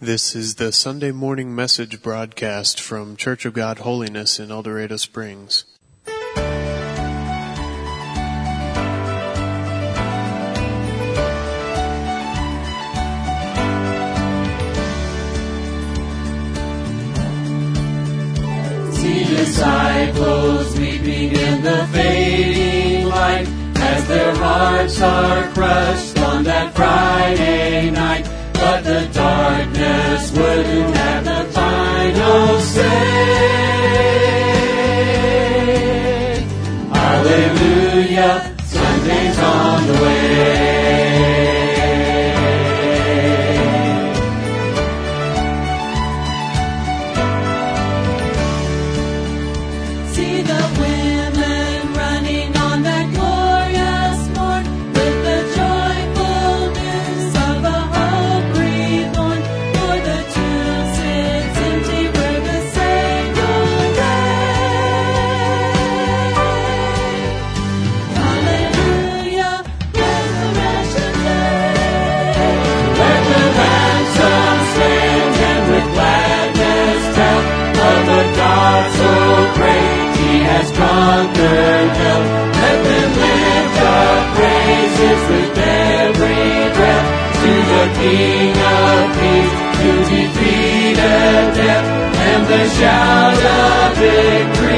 This is the Sunday morning message broadcast from Church of God Holiness in El Dorado Springs. See disciples weeping in the fading light as their hearts are crushed on that Friday night. But the darkness wouldn't have the final say. Hallelujah, Sunday's on the way. Conquered hell. Let them lift up praises with every breath to the King of Peace who defeated death. And the shout of victory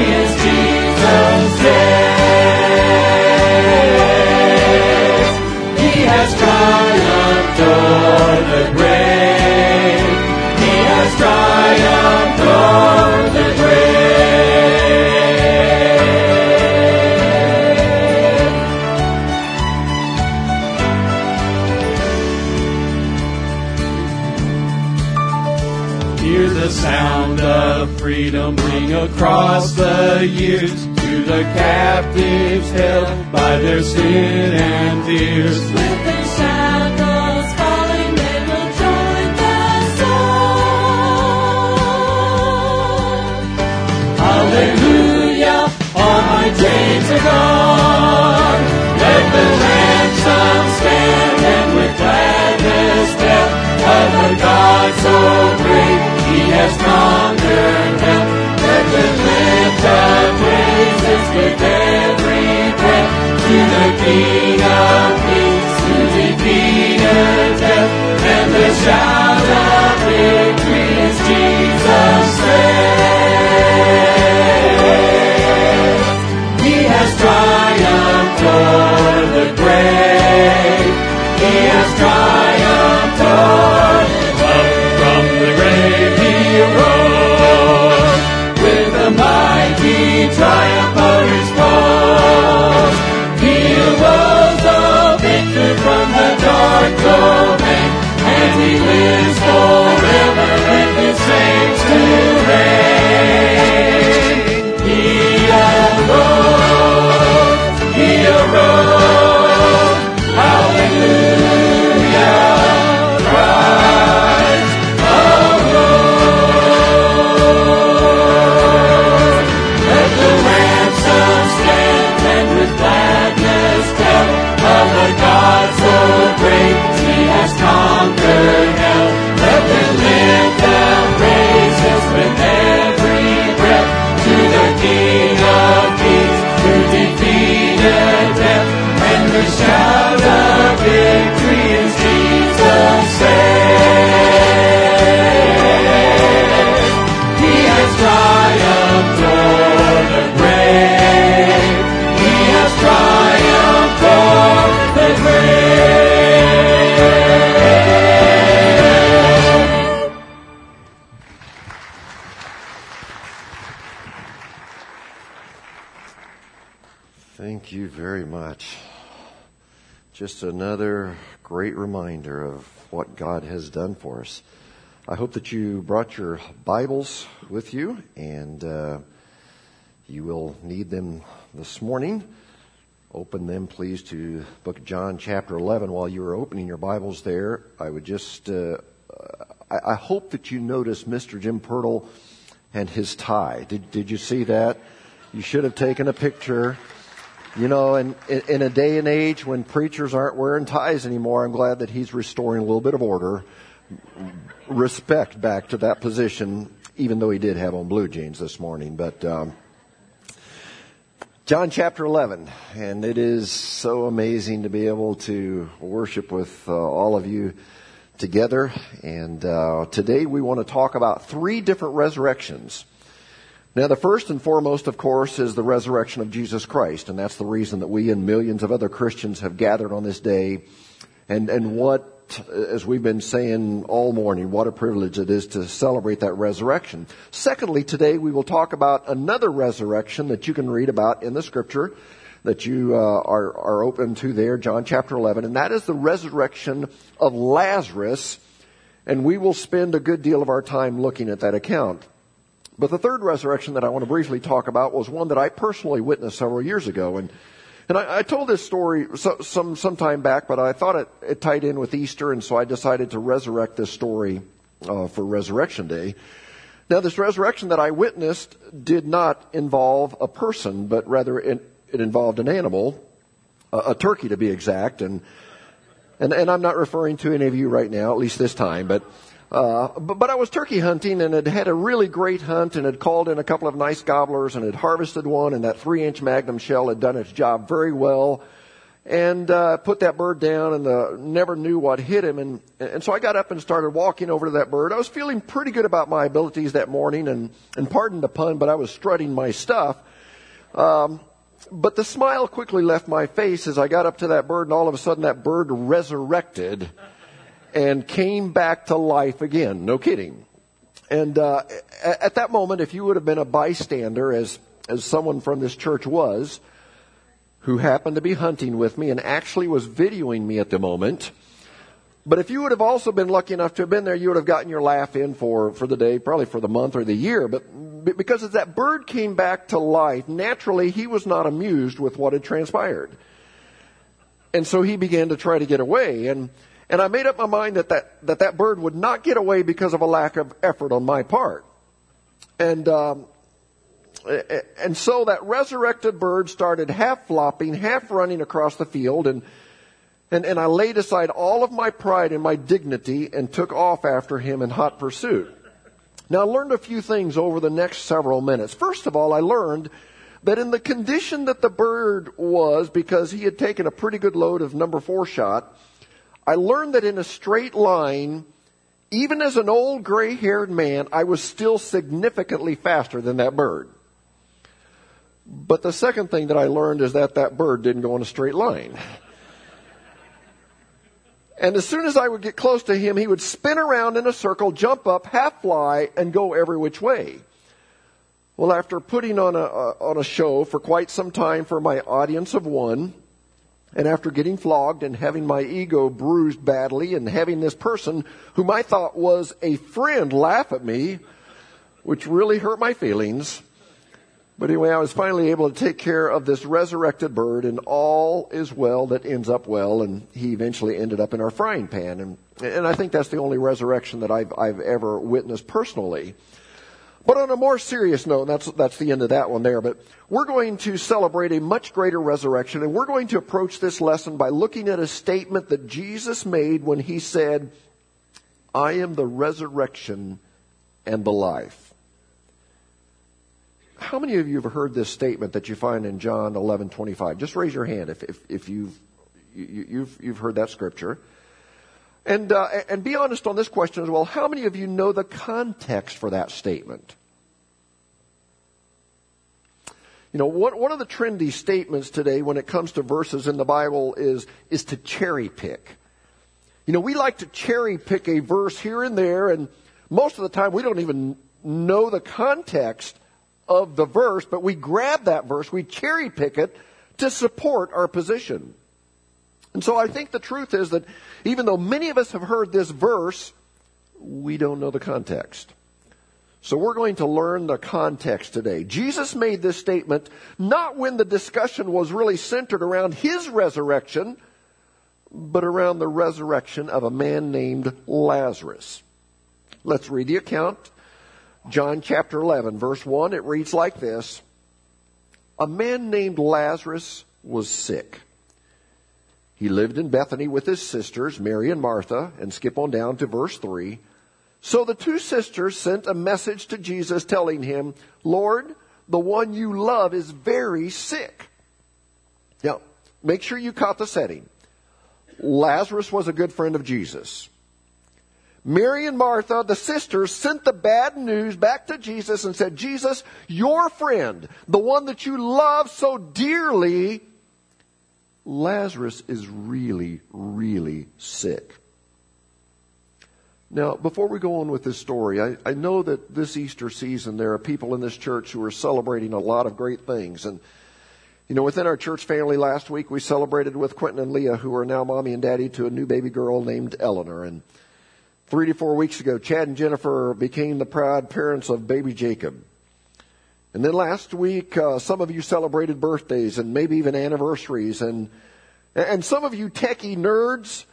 across the years to the captives held by their sin and fears. With their shackles falling, they will join the song. Hallelujah, all my chains are gone. Let the ransom stand and with gladness tell of the God so great, He has conquered hell. Them lift up praises with every breath to the King reminder of what God has done for us. I hope that you brought your Bibles with you and uh, you will need them this morning. Open them, please, to book of John, chapter 11. While you are opening your Bibles there, I would just, uh, I, I hope that you notice Mr. Jim Pirtle and his tie. Did, did you see that? You should have taken a picture. You know, in, in a day and age when preachers aren't wearing ties anymore, I'm glad that he's restoring a little bit of order respect back to that position, even though he did have on blue jeans this morning. But um, John chapter 11, and it is so amazing to be able to worship with uh, all of you together. And uh, today we want to talk about three different resurrections. Now, the first and foremost, of course, is the resurrection of Jesus Christ, and that's the reason that we and millions of other Christians have gathered on this day. And, and what as we've been saying all morning, what a privilege it is to celebrate that resurrection. Secondly, today we will talk about another resurrection that you can read about in the scripture that you uh, are, are open to there, John chapter 11, and that is the resurrection of Lazarus. And we will spend a good deal of our time looking at that account. But the third resurrection that I want to briefly talk about was one that I personally witnessed several years ago. And and I, I told this story so, some some time back, but I thought it, it tied in with Easter, and so I decided to resurrect this story uh, for Resurrection Day. Now, this resurrection that I witnessed did not involve a person, but rather it, it involved an animal, a, a turkey to be exact, and and, and I'm not referring to any of you right now, at least this time, but uh, but, but I was turkey hunting and had had a really great hunt and had called in a couple of nice gobblers and had harvested one and that three inch magnum shell had done its job very well and uh, put that bird down and the, never knew what hit him and and so I got up and started walking over to that bird. I was feeling pretty good about my abilities that morning and and pardon the pun, but I was strutting my stuff. Um, but the smile quickly left my face as I got up to that bird and all of a sudden that bird resurrected and came back to life again. No kidding. And uh, at that moment, if you would have been a bystander, as as someone from this church was, who happened to be hunting with me and actually was videoing me at the moment. But if you would have also been lucky enough to have been there, you would have gotten your laugh in for, for the day, probably for the month or the year. But because as that bird came back to life, naturally he was not amused with what had transpired. And so he began to try to get away. And and I made up my mind that that, that, that bird would not get away because of a lack of effort on my part. And, um, and so that resurrected bird started half flopping, half running across the field, and, and, and I laid aside all of my pride and my dignity and took off after him in hot pursuit. Now I learned a few things over the next several minutes. First of all, I learned that in the condition that the bird was, because he had taken a pretty good load of number four shot, I learned that in a straight line, even as an old gray haired man, I was still significantly faster than that bird. But the second thing that I learned is that that bird didn't go in a straight line. And as soon as I would get close to him, he would spin around in a circle, jump up, half fly, and go every which way. Well, after putting on a, on a show for quite some time for my audience of one, and after getting flogged and having my ego bruised badly and having this person whom I thought was a friend laugh at me, which really hurt my feelings. But anyway, I was finally able to take care of this resurrected bird and all is well that ends up well. And he eventually ended up in our frying pan. And, and I think that's the only resurrection that I've, I've ever witnessed personally. But on a more serious note, that's, that's the end of that one there, but we're going to celebrate a much greater resurrection and we're going to approach this lesson by looking at a statement that Jesus made when he said, I am the resurrection and the life. How many of you have heard this statement that you find in John 11:25? Just raise your hand if, if, if you've, you, you've, you've heard that scripture. And, uh, and be honest on this question as well. How many of you know the context for that statement? You know, one, one of the trendy statements today when it comes to verses in the Bible is, is to cherry pick. You know, we like to cherry pick a verse here and there, and most of the time we don't even know the context of the verse, but we grab that verse, we cherry pick it to support our position. And so I think the truth is that even though many of us have heard this verse, we don't know the context. So we're going to learn the context today. Jesus made this statement not when the discussion was really centered around his resurrection, but around the resurrection of a man named Lazarus. Let's read the account. John chapter 11, verse 1, it reads like this. A man named Lazarus was sick. He lived in Bethany with his sisters, Mary and Martha, and skip on down to verse 3. So the two sisters sent a message to Jesus telling him, Lord, the one you love is very sick. Now, make sure you caught the setting. Lazarus was a good friend of Jesus. Mary and Martha, the sisters, sent the bad news back to Jesus and said, Jesus, your friend, the one that you love so dearly, Lazarus is really, really sick. Now, before we go on with this story, I, I know that this Easter season there are people in this church who are celebrating a lot of great things. And, you know, within our church family last week, we celebrated with Quentin and Leah, who are now mommy and daddy to a new baby girl named Eleanor. And three to four weeks ago, Chad and Jennifer became the proud parents of baby Jacob. And then last week, uh, some of you celebrated birthdays and maybe even anniversaries. And, and some of you techie nerds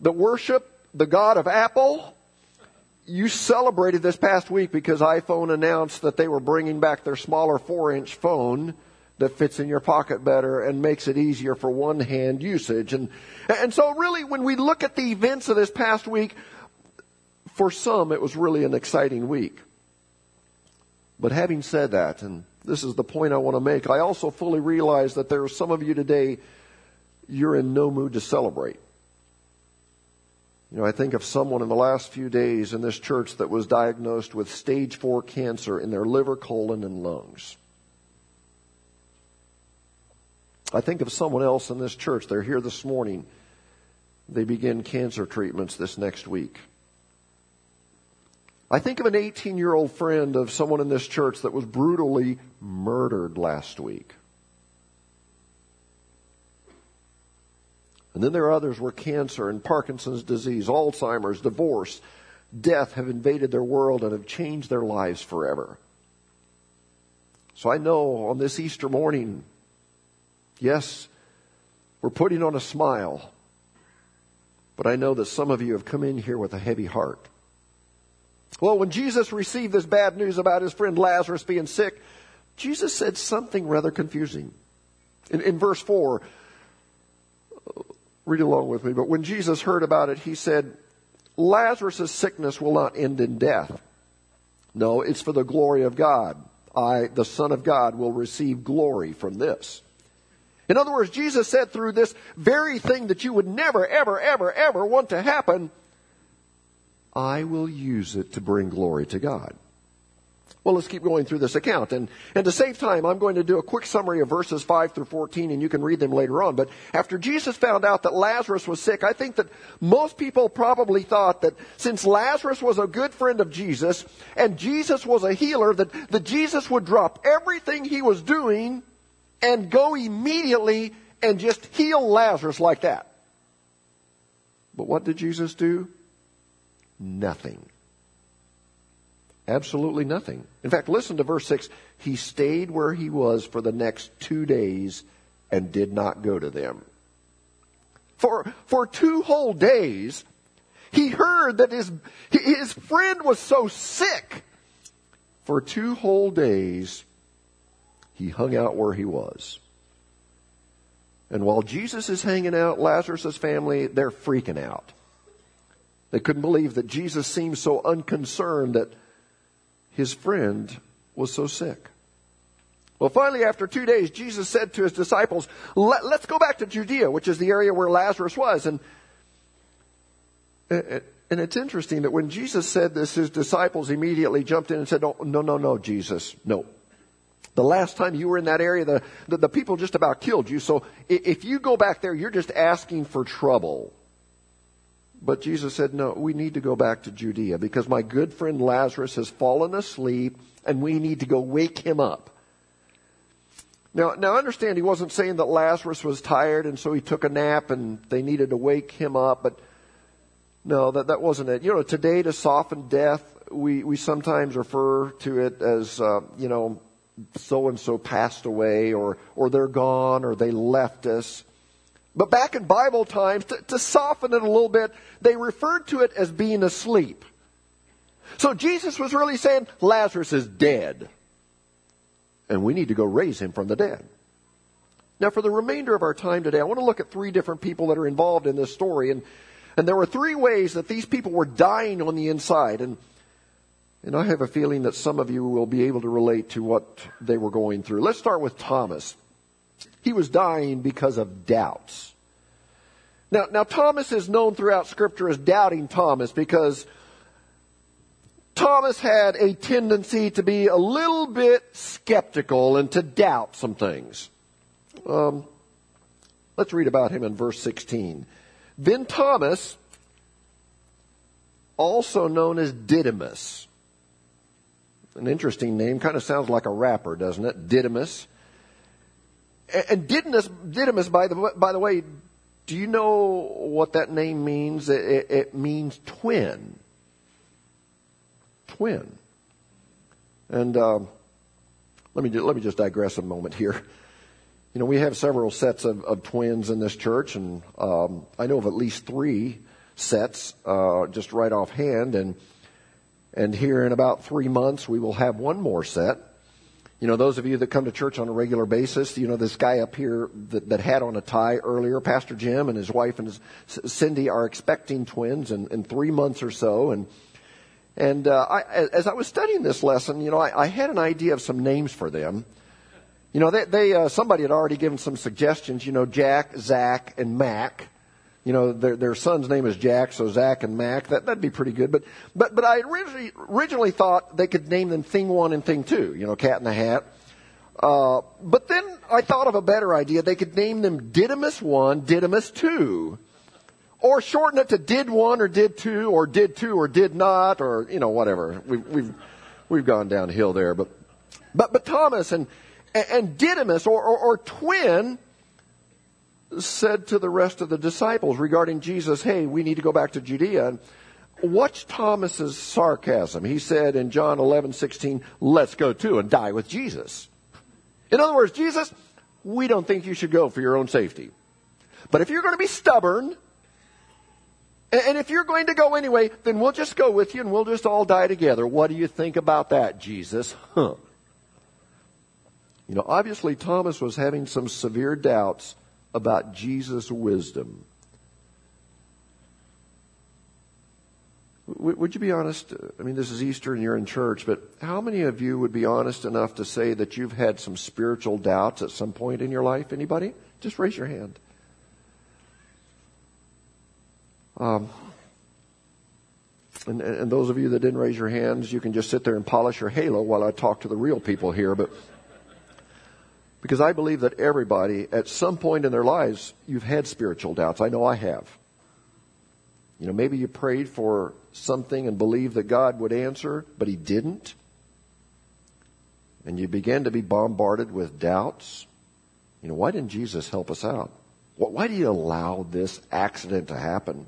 that worship the God of Apple, you celebrated this past week because iPhone announced that they were bringing back their smaller four inch phone that fits in your pocket better and makes it easier for one hand usage. And, and so really when we look at the events of this past week, for some it was really an exciting week. But having said that, and this is the point I want to make, I also fully realize that there are some of you today, you're in no mood to celebrate. You know, I think of someone in the last few days in this church that was diagnosed with stage four cancer in their liver, colon, and lungs. I think of someone else in this church. They're here this morning. They begin cancer treatments this next week. I think of an 18 year old friend of someone in this church that was brutally murdered last week. And then there are others where cancer and Parkinson's disease, Alzheimer's, divorce, death have invaded their world and have changed their lives forever. So I know on this Easter morning, yes, we're putting on a smile, but I know that some of you have come in here with a heavy heart. Well, when Jesus received this bad news about his friend Lazarus being sick, Jesus said something rather confusing. In, in verse 4, read along with me, but when Jesus heard about it, he said, Lazarus' sickness will not end in death. No, it's for the glory of God. I, the Son of God, will receive glory from this. In other words, Jesus said through this very thing that you would never, ever, ever, ever want to happen, I will use it to bring glory to God. Well, let's keep going through this account. And, and to save time, I'm going to do a quick summary of verses 5 through 14, and you can read them later on. But after Jesus found out that Lazarus was sick, I think that most people probably thought that since Lazarus was a good friend of Jesus, and Jesus was a healer, that, that Jesus would drop everything he was doing and go immediately and just heal Lazarus like that. But what did Jesus do? Nothing. Absolutely nothing. In fact, listen to verse 6. He stayed where he was for the next two days and did not go to them. For, for two whole days, he heard that his, his friend was so sick. For two whole days, he hung out where he was. And while Jesus is hanging out, Lazarus' family, they're freaking out. They couldn't believe that Jesus seemed so unconcerned that his friend was so sick. Well, finally, after two days, Jesus said to his disciples, Let, us go back to Judea, which is the area where Lazarus was. And, and it's interesting that when Jesus said this, his disciples immediately jumped in and said, oh, No, no, no, Jesus, no. The last time you were in that area, the, the, the people just about killed you. So if you go back there, you're just asking for trouble. But Jesus said, no, we need to go back to Judea because my good friend Lazarus has fallen asleep and we need to go wake him up. Now, now understand he wasn't saying that Lazarus was tired and so he took a nap and they needed to wake him up, but no, that, that wasn't it. You know, today to soften death, we, we sometimes refer to it as, uh, you know, so and so passed away or, or they're gone or they left us. But back in Bible times, to, to, soften it a little bit, they referred to it as being asleep. So Jesus was really saying, Lazarus is dead. And we need to go raise him from the dead. Now, for the remainder of our time today, I want to look at three different people that are involved in this story. And, and there were three ways that these people were dying on the inside. And, and I have a feeling that some of you will be able to relate to what they were going through. Let's start with Thomas. He was dying because of doubts. Now, now Thomas is known throughout Scripture as doubting Thomas because Thomas had a tendency to be a little bit skeptical and to doubt some things. Um, let's read about him in verse 16. Then Thomas, also known as Didymus, an interesting name, kind of sounds like a rapper, doesn't it? Didymus. And Didymus, Didymus by the by the way, do you know what that name means? It, it means twin. Twin. And um, let me let me just digress a moment here. You know, we have several sets of, of twins in this church, and um, I know of at least three sets uh, just right offhand. And and here in about three months, we will have one more set. You know, those of you that come to church on a regular basis, you know, this guy up here that, that had on a tie earlier, Pastor Jim and his wife and his, Cindy are expecting twins in, in three months or so. And, and, uh, I, as I was studying this lesson, you know, I, I had an idea of some names for them. You know, they, they uh, somebody had already given some suggestions, you know, Jack, Zach, and Mac you know, their, their son's name is Jack, so Zach and Mac, that, that'd be pretty good. But, but, but I originally, originally thought they could name them Thing 1 and Thing 2, you know, Cat in the Hat. Uh, but then I thought of a better idea. They could name them Didymus 1, Didymus 2. Or shorten it to Did 1 or Did 2 or Did 2 or Did not or, you know, whatever. We've, we've, we've gone downhill there. But, but, but Thomas and, and Didymus or, or, or twin said to the rest of the disciples regarding Jesus, hey, we need to go back to Judea. And watch Thomas's sarcasm. He said in John 11, 16, let's go too and die with Jesus. In other words, Jesus, we don't think you should go for your own safety. But if you're going to be stubborn, and if you're going to go anyway, then we'll just go with you and we'll just all die together. What do you think about that, Jesus? Huh. You know, obviously Thomas was having some severe doubts about Jesus' wisdom. Would you be honest? I mean, this is Easter and you're in church, but how many of you would be honest enough to say that you've had some spiritual doubts at some point in your life? Anybody? Just raise your hand. Um, and, and those of you that didn't raise your hands, you can just sit there and polish your halo while I talk to the real people here. But because I believe that everybody, at some point in their lives, you've had spiritual doubts. I know I have. You know, maybe you prayed for something and believed that God would answer, but He didn't. And you began to be bombarded with doubts. You know, why didn't Jesus help us out? Why did He allow this accident to happen?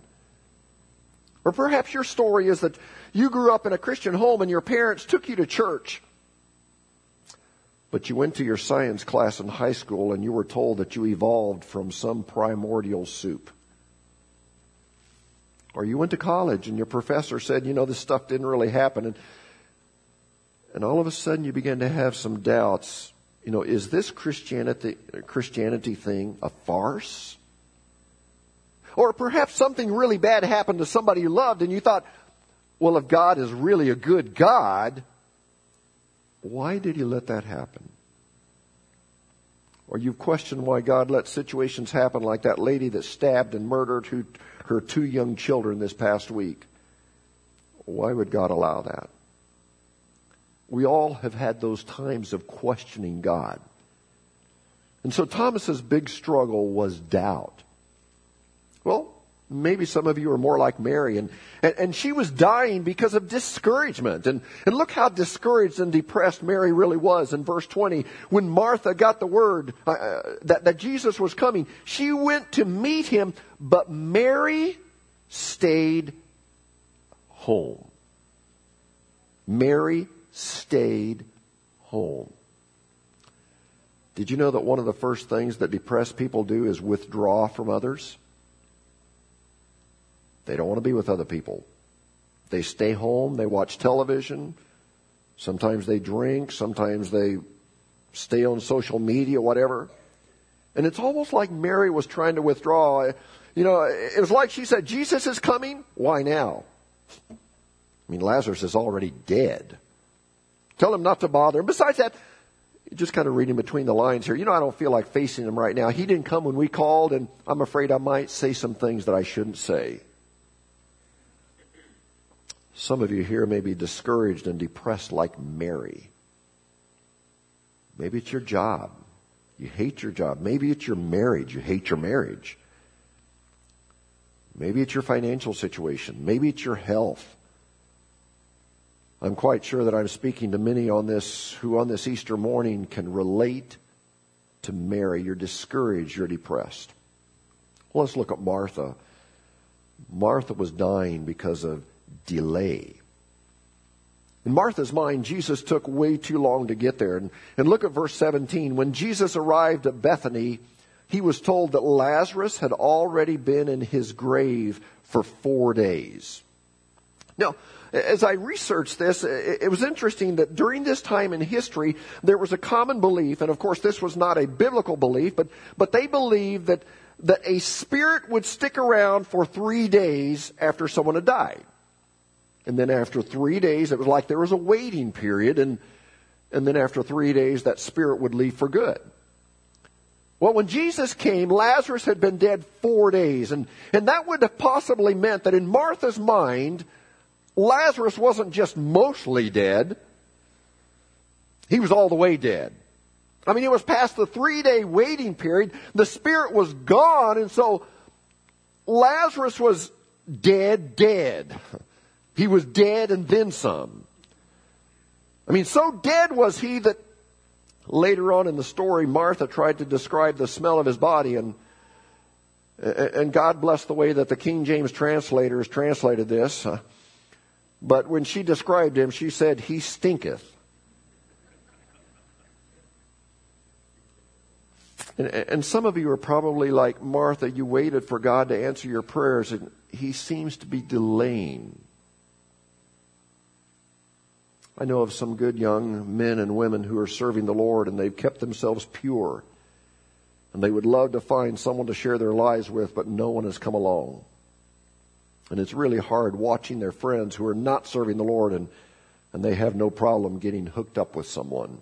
Or perhaps your story is that you grew up in a Christian home and your parents took you to church but you went to your science class in high school and you were told that you evolved from some primordial soup. Or you went to college and your professor said, you know, this stuff didn't really happen. And, and all of a sudden you began to have some doubts. You know, is this Christianity, Christianity thing a farce? Or perhaps something really bad happened to somebody you loved and you thought, well, if God is really a good God, why did he let that happen? Or you've questioned why God let situations happen like that lady that stabbed and murdered her, her two young children this past week. Why would God allow that? We all have had those times of questioning God. And so Thomas's big struggle was doubt. Well, Maybe some of you are more like Mary, and, and, and, she was dying because of discouragement. And, and look how discouraged and depressed Mary really was in verse 20. When Martha got the word uh, uh, that, that Jesus was coming, she went to meet him, but Mary stayed home. Mary stayed home. Did you know that one of the first things that depressed people do is withdraw from others? They don't want to be with other people. They stay home, they watch television, sometimes they drink, sometimes they stay on social media, whatever. And it's almost like Mary was trying to withdraw. You know, it was like she said, Jesus is coming. Why now? I mean, Lazarus is already dead. Tell him not to bother. And besides that, just kind of reading between the lines here, you know, I don't feel like facing him right now. He didn't come when we called, and I'm afraid I might say some things that I shouldn't say. Some of you here may be discouraged and depressed like Mary. Maybe it's your job. You hate your job. Maybe it's your marriage. You hate your marriage. Maybe it's your financial situation. Maybe it's your health. I'm quite sure that I'm speaking to many on this who on this Easter morning can relate to Mary. You're discouraged, you're depressed. Well, let's look at Martha. Martha was dying because of delay. In Martha's mind, Jesus took way too long to get there. And, and look at verse 17. When Jesus arrived at Bethany, he was told that Lazarus had already been in his grave for four days. Now, as I researched this, it was interesting that during this time in history, there was a common belief, and of course this was not a biblical belief, but, but they believed that, that a spirit would stick around for three days after someone had died. And then after three days, it was like there was a waiting period, and, and then after three days, that spirit would leave for good. Well, when Jesus came, Lazarus had been dead four days, and, and that would have possibly meant that in Martha's mind, Lazarus wasn't just mostly dead, he was all the way dead. I mean, it was past the three day waiting period. The spirit was gone, and so Lazarus was dead, dead. He was dead and then some. I mean, so dead was he that later on in the story, Martha tried to describe the smell of his body, and and God bless the way that the King James translators translated this. Uh, but when she described him, she said, He stinketh. And, and, some of you are probably like Martha, you waited for God to answer your prayers, and He seems to be delaying. I know of some good young men and women who are serving the Lord and they've kept themselves pure. And they would love to find someone to share their lives with, but no one has come along. And it's really hard watching their friends who are not serving the Lord and, and they have no problem getting hooked up with someone.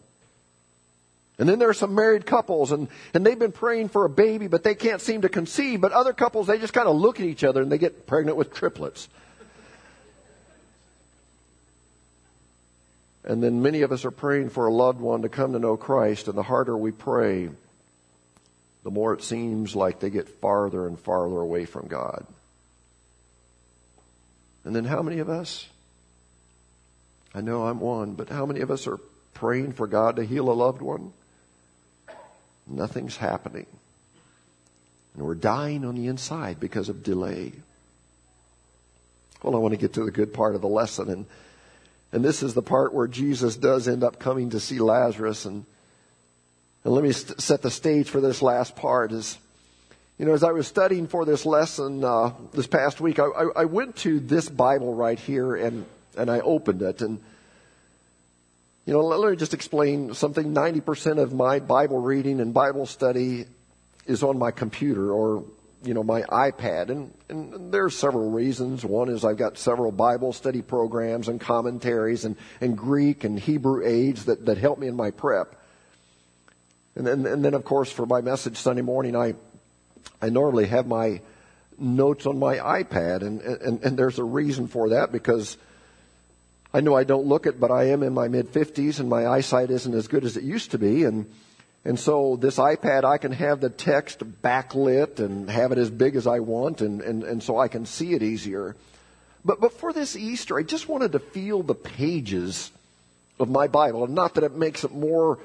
And then there are some married couples and, and they've been praying for a baby, but they can't seem to conceive. But other couples, they just kind of look at each other and they get pregnant with triplets. And then many of us are praying for a loved one to come to know Christ, and the harder we pray, the more it seems like they get farther and farther away from God. And then how many of us? I know I'm one, but how many of us are praying for God to heal a loved one? Nothing's happening. And we're dying on the inside because of delay. Well, I want to get to the good part of the lesson and and this is the part where Jesus does end up coming to see Lazarus and and let me st- set the stage for this last part is you know, as I was studying for this lesson uh, this past week, I, I, I, went to this Bible right here and, and I opened it. And, you know, let, me just explain something. 90% of my Bible reading and Bible study is on my computer or, you know, my iPad. And, and there are several reasons. One is I've got several Bible study programs and commentaries and, and Greek and Hebrew aids that, that help me in my prep. And then, and then, of course, for my message Sunday morning, I I normally have my notes on my iPad, and, and, and there's a reason for that because I know I don't look it, but I am in my mid 50s and my eyesight isn't as good as it used to be. And, and so this iPad, I can have the text backlit and have it as big as I want, and, and, and so I can see it easier. But, but for this Easter, I just wanted to feel the pages of my Bible. And not that it makes it more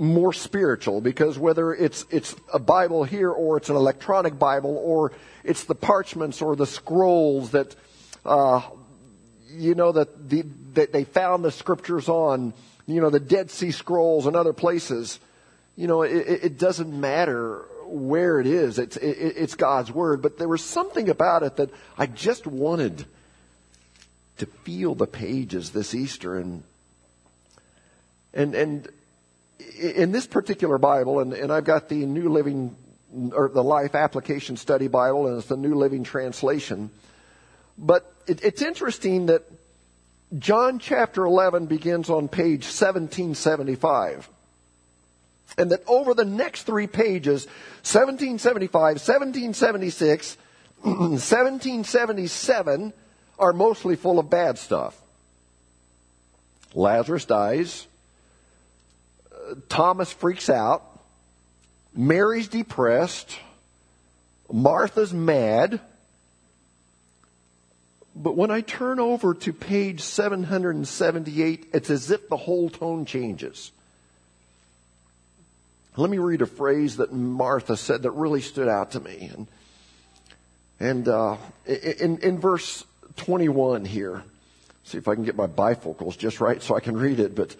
more spiritual because whether it's it's a Bible here or it's an electronic Bible or it's the parchments or the scrolls that uh, you know that the that they found the scriptures on you know the Dead Sea Scrolls and other places you know it, it doesn't matter where it is it's it, it's God's word but there was something about it that I just wanted to feel the pages this Easter and and and in this particular Bible, and, and I've got the New Living or the Life Application Study Bible, and it's the New Living Translation. But it, it's interesting that John chapter 11 begins on page 1775. And that over the next three pages, 1775, 1776, 1777, are mostly full of bad stuff. Lazarus dies. Thomas freaks out. Mary's depressed. Martha's mad. But when I turn over to page 778, it's as if the whole tone changes. Let me read a phrase that Martha said that really stood out to me. And, and uh, in, in verse 21 here, see if I can get my bifocals just right so I can read it. But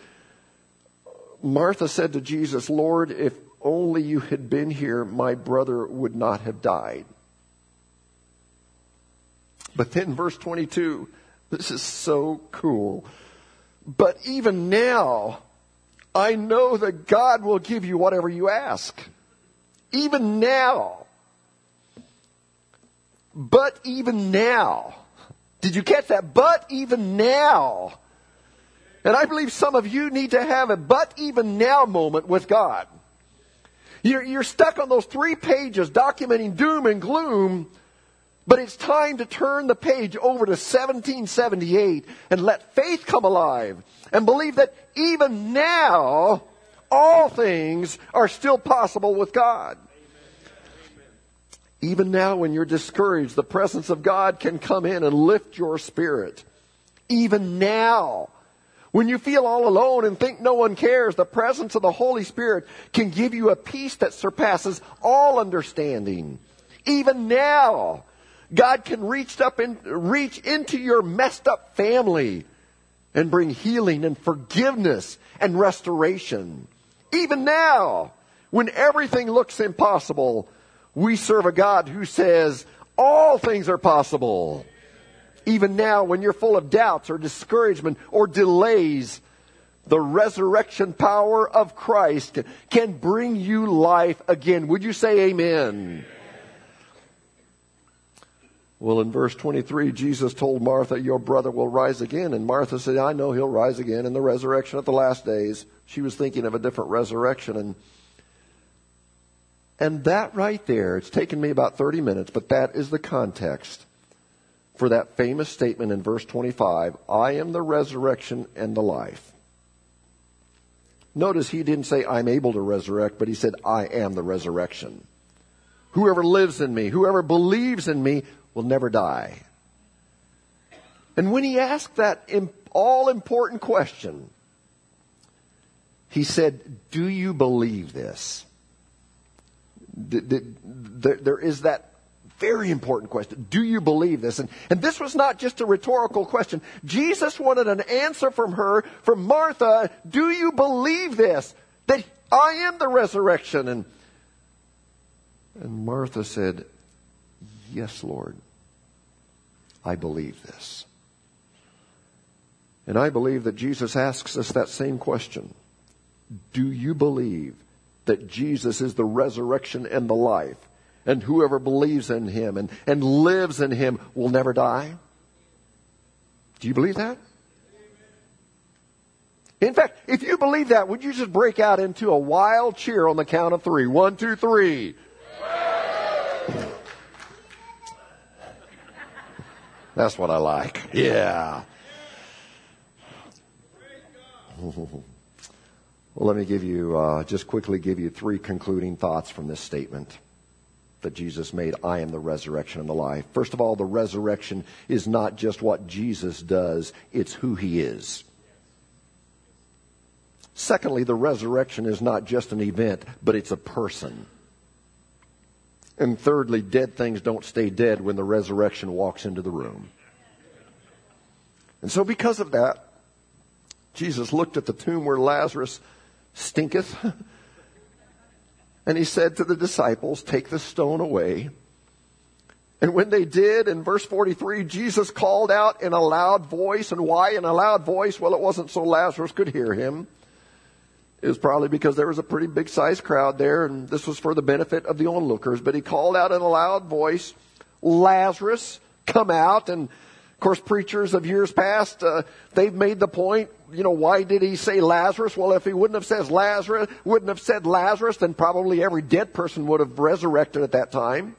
Martha said to Jesus, Lord, if only you had been here, my brother would not have died. But then verse 22, this is so cool. But even now, I know that God will give you whatever you ask. Even now. But even now. Did you catch that? But even now. And I believe some of you need to have a but even now moment with God. You're, you're stuck on those three pages documenting doom and gloom, but it's time to turn the page over to 1778 and let faith come alive and believe that even now, all things are still possible with God. Even now, when you're discouraged, the presence of God can come in and lift your spirit. Even now, when you feel all alone and think no one cares, the presence of the Holy Spirit can give you a peace that surpasses all understanding. Even now, God can reach up and reach into your messed up family and bring healing and forgiveness and restoration. Even now, when everything looks impossible, we serve a God who says all things are possible. Even now, when you're full of doubts or discouragement or delays, the resurrection power of Christ can bring you life again. Would you say amen? Well, in verse 23, Jesus told Martha, Your brother will rise again. And Martha said, I know he'll rise again in the resurrection at the last days. She was thinking of a different resurrection. And, and that right there, it's taken me about 30 minutes, but that is the context for that famous statement in verse 25 I am the resurrection and the life. Notice he didn't say, I'm able to resurrect, but he said, I am the resurrection. Whoever lives in me, whoever believes in me, will never die. And when he asked that all important question, he said, Do you believe this? There is that very important question. Do you believe this? And, and this was not just a rhetorical question. Jesus wanted an answer from her, from Martha. Do you believe this? That I am the resurrection? And, and Martha said, Yes, Lord. I believe this. And I believe that Jesus asks us that same question. Do you believe that Jesus is the resurrection and the life? And whoever believes in him and, and lives in him will never die? Do you believe that? In fact, if you believe that, would you just break out into a wild cheer on the count of three? One, two, three. That's what I like. Yeah. well, let me give you, uh, just quickly give you three concluding thoughts from this statement that Jesus made I am the resurrection and the life. First of all, the resurrection is not just what Jesus does, it's who he is. Secondly, the resurrection is not just an event, but it's a person. And thirdly, dead things don't stay dead when the resurrection walks into the room. And so, because of that, Jesus looked at the tomb where Lazarus stinketh, and he said to the disciples, Take the stone away. And when they did, in verse 43, Jesus called out in a loud voice. And why in a loud voice? Well, it wasn't so Lazarus could hear him. It was probably because there was a pretty big sized crowd there and this was for the benefit of the onlookers. But he called out in a loud voice, Lazarus, come out. And of course, preachers of years past, uh, they've made the point, you know, why did he say Lazarus? Well, if he wouldn't have said Lazarus, wouldn't have said Lazarus, then probably every dead person would have resurrected at that time.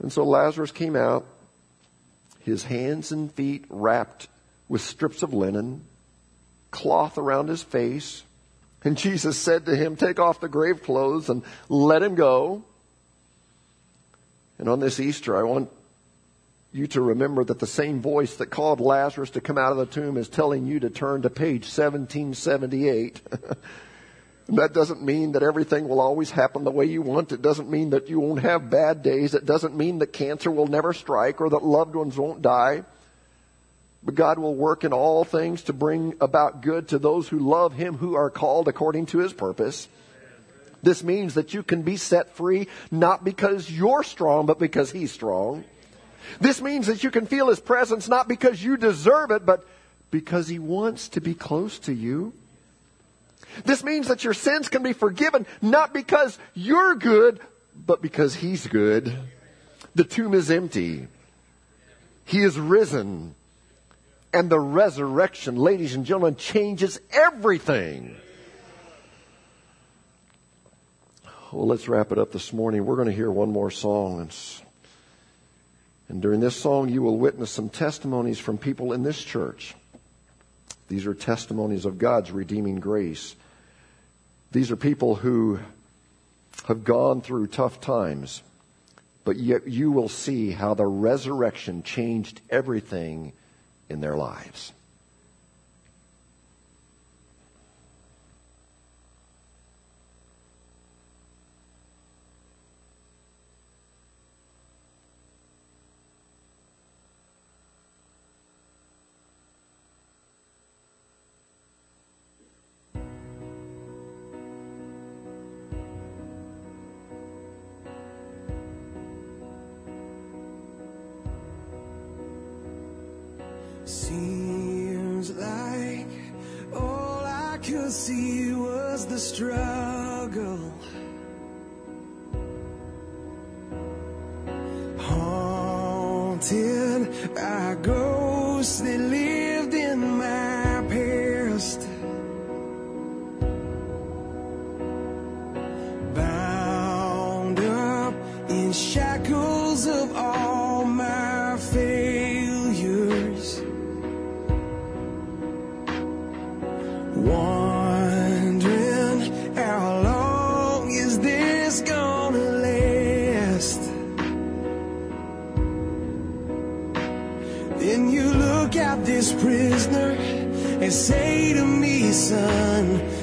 And so Lazarus came out, his hands and feet wrapped with strips of linen, cloth around his face. And Jesus said to him, Take off the grave clothes and let him go. And on this Easter, I want you to remember that the same voice that called Lazarus to come out of the tomb is telling you to turn to page 1778. that doesn't mean that everything will always happen the way you want. It doesn't mean that you won't have bad days. It doesn't mean that cancer will never strike or that loved ones won't die. But God will work in all things to bring about good to those who love Him who are called according to His purpose. This means that you can be set free not because you're strong, but because He's strong. This means that you can feel His presence not because you deserve it, but because He wants to be close to you. This means that your sins can be forgiven not because you're good, but because He's good. The tomb is empty. He is risen. And the resurrection, ladies and gentlemen, changes everything. Well, let's wrap it up this morning. We're going to hear one more song. And, and during this song, you will witness some testimonies from people in this church. These are testimonies of God's redeeming grace. These are people who have gone through tough times, but yet you will see how the resurrection changed everything in their lives.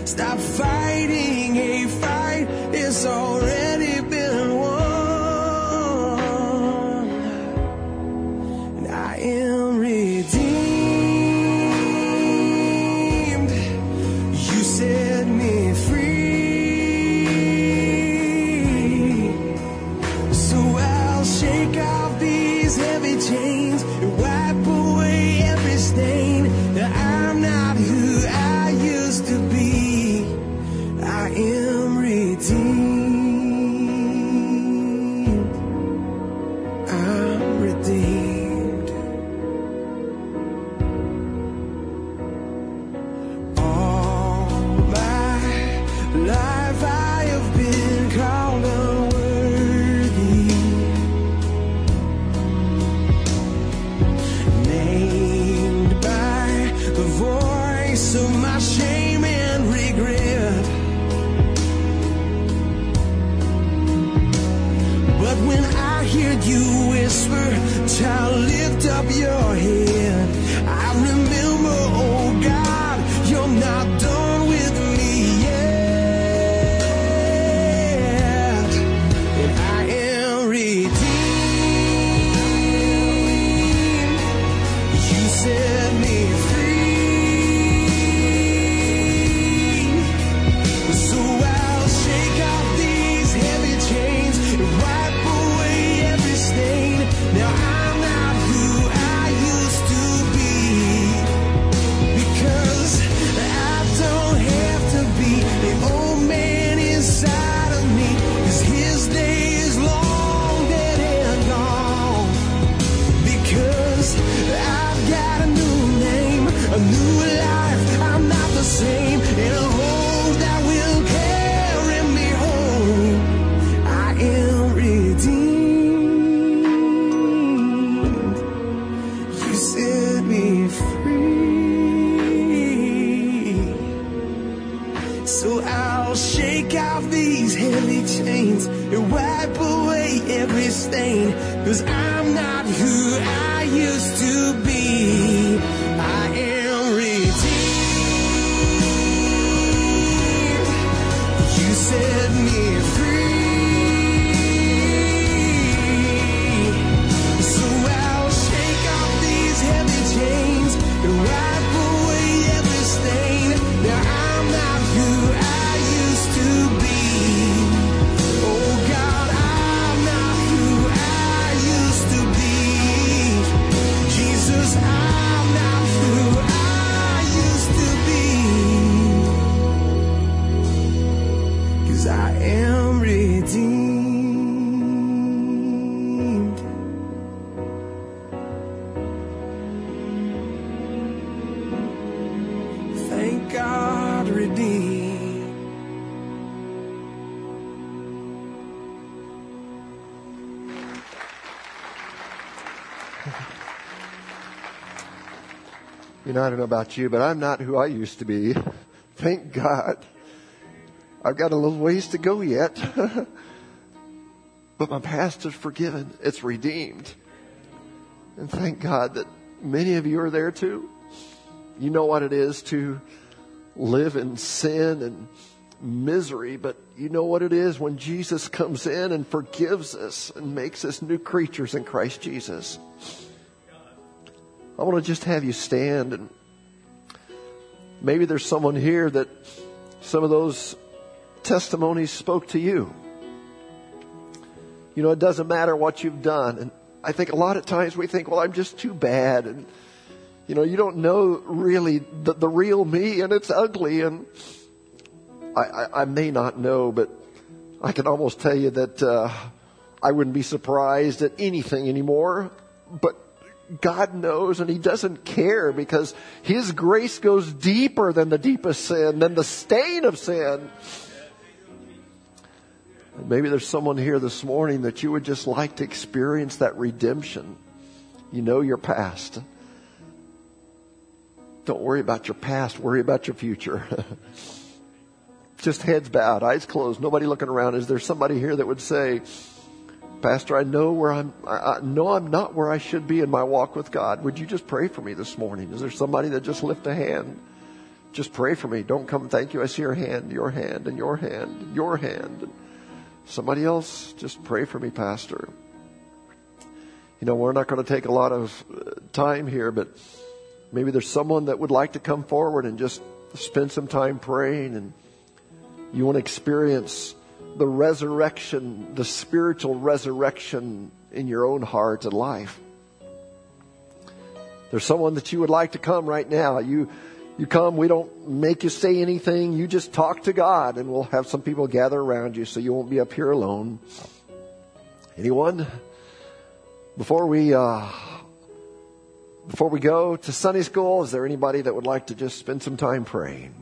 Stop fighting a fight that's already know, I don't know about you, but I'm not who I used to be. Thank God. I've got a little ways to go yet. but my past is forgiven. It's redeemed. And thank God that many of you are there too. You know what it is to live in sin and misery, but you know what it is when Jesus comes in and forgives us and makes us new creatures in Christ Jesus. I want to just have you stand and maybe there's someone here that some of those testimonies spoke to you. You know, it doesn't matter what you've done. And I think a lot of times we think, well, I'm just too bad. And, you know, you don't know really the, the real me and it's ugly. And I, I, I may not know, but I can almost tell you that uh, I wouldn't be surprised at anything anymore. But God knows and He doesn't care because His grace goes deeper than the deepest sin, than the stain of sin. And maybe there's someone here this morning that you would just like to experience that redemption. You know your past. Don't worry about your past, worry about your future. just heads bowed, eyes closed, nobody looking around. Is there somebody here that would say, Pastor, I know where I'm, I know I'm not where I should be in my walk with God. Would you just pray for me this morning? Is there somebody that just lift a hand? Just pray for me. Don't come, thank you. I see your hand, your hand, and your hand, your hand. Somebody else, just pray for me, Pastor. You know, we're not going to take a lot of uh, time here, but maybe there's someone that would like to come forward and just spend some time praying and you want to experience the resurrection, the spiritual resurrection in your own heart and life. There's someone that you would like to come right now. You, you come, we don't make you say anything. You just talk to God and we'll have some people gather around you so you won't be up here alone. Anyone? Before we, uh, before we go to Sunday school, is there anybody that would like to just spend some time praying?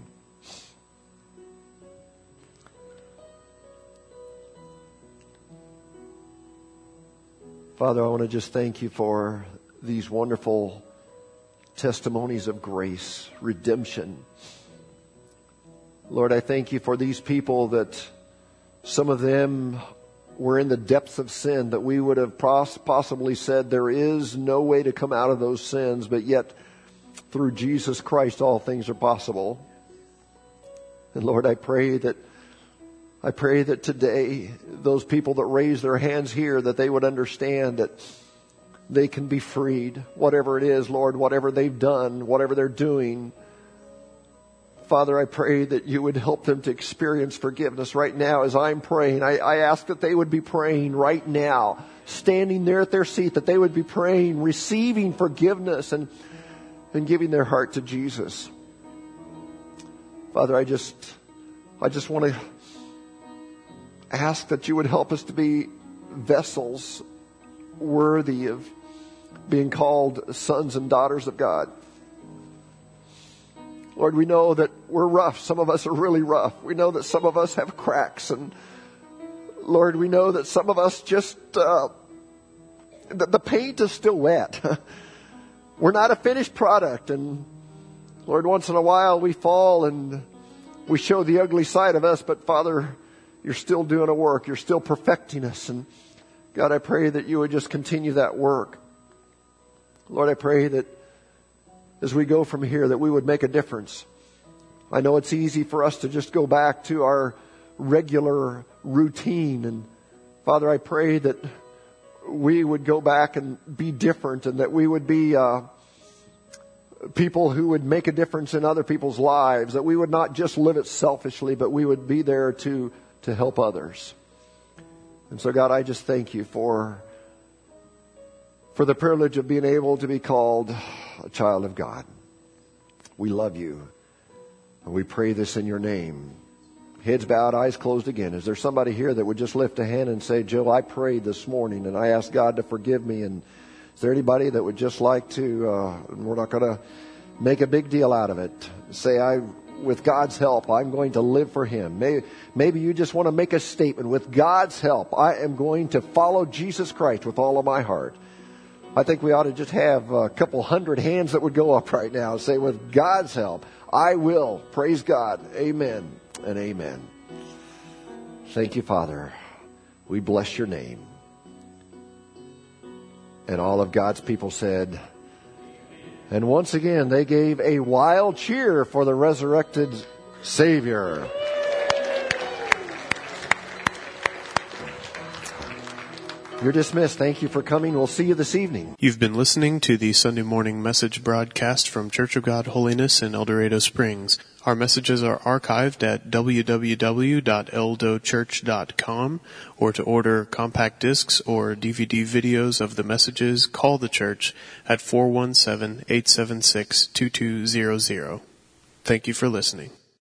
Father, I want to just thank you for these wonderful testimonies of grace, redemption. Lord, I thank you for these people that some of them were in the depths of sin that we would have possibly said there is no way to come out of those sins, but yet through Jesus Christ all things are possible. And Lord, I pray that I pray that today those people that raise their hands here that they would understand that they can be freed, whatever it is, Lord, whatever they've done, whatever they're doing. Father, I pray that you would help them to experience forgiveness right now as I'm praying. I, I ask that they would be praying right now, standing there at their seat, that they would be praying, receiving forgiveness and, and giving their heart to Jesus. Father, I just, I just want to ask that you would help us to be vessels worthy of being called sons and daughters of God. Lord, we know that we're rough. Some of us are really rough. We know that some of us have cracks and Lord, we know that some of us just, uh, the, the paint is still wet. we're not a finished product and Lord, once in a while we fall and we show the ugly side of us, but Father, you're still doing a work. You're still perfecting us. And God, I pray that you would just continue that work. Lord, I pray that as we go from here, that we would make a difference. I know it's easy for us to just go back to our regular routine. And Father, I pray that we would go back and be different and that we would be uh, people who would make a difference in other people's lives, that we would not just live it selfishly, but we would be there to, to help others. And so, God, I just thank you for, for the privilege of being able to be called a child of God. We love you. And we pray this in your name. Heads bowed, eyes closed again. Is there somebody here that would just lift a hand and say, Joe, I prayed this morning and I asked God to forgive me? And is there anybody that would just like to, uh, we're not going to make a big deal out of it, say, I, with God's help, I'm going to live for Him. Maybe, maybe you just want to make a statement, with God's help, I am going to follow Jesus Christ with all of my heart. I think we ought to just have a couple hundred hands that would go up right now and say, with God's help, I will. Praise God. Amen and amen. Thank you, Father. We bless your name. And all of God's people said, and once again, they gave a wild cheer for the resurrected Savior. You're dismissed. Thank you for coming. We'll see you this evening. You've been listening to the Sunday morning message broadcast from Church of God Holiness in El Dorado Springs. Our messages are archived at www.eldochurch.com or to order compact discs or DVD videos of the messages, call the church at 417-876-2200. Thank you for listening.